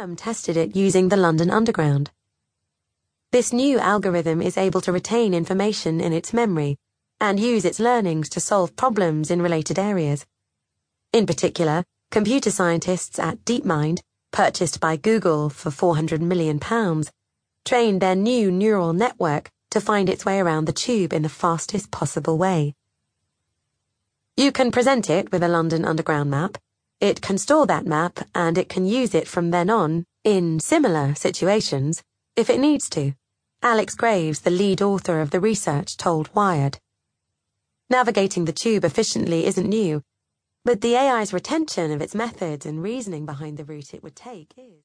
firm tested it using the London Underground. This new algorithm is able to retain information in its memory and use its learnings to solve problems in related areas. In particular, computer scientists at DeepMind, purchased by Google for £400 million, trained their new neural network to find its way around the tube in the fastest possible way. You can present it with a London Underground map. It can store that map and it can use it from then on in similar situations if it needs to. Alex Graves, the lead author of the research, told Wired. Navigating the tube efficiently isn't new, but the AI's retention of its methods and reasoning behind the route it would take is.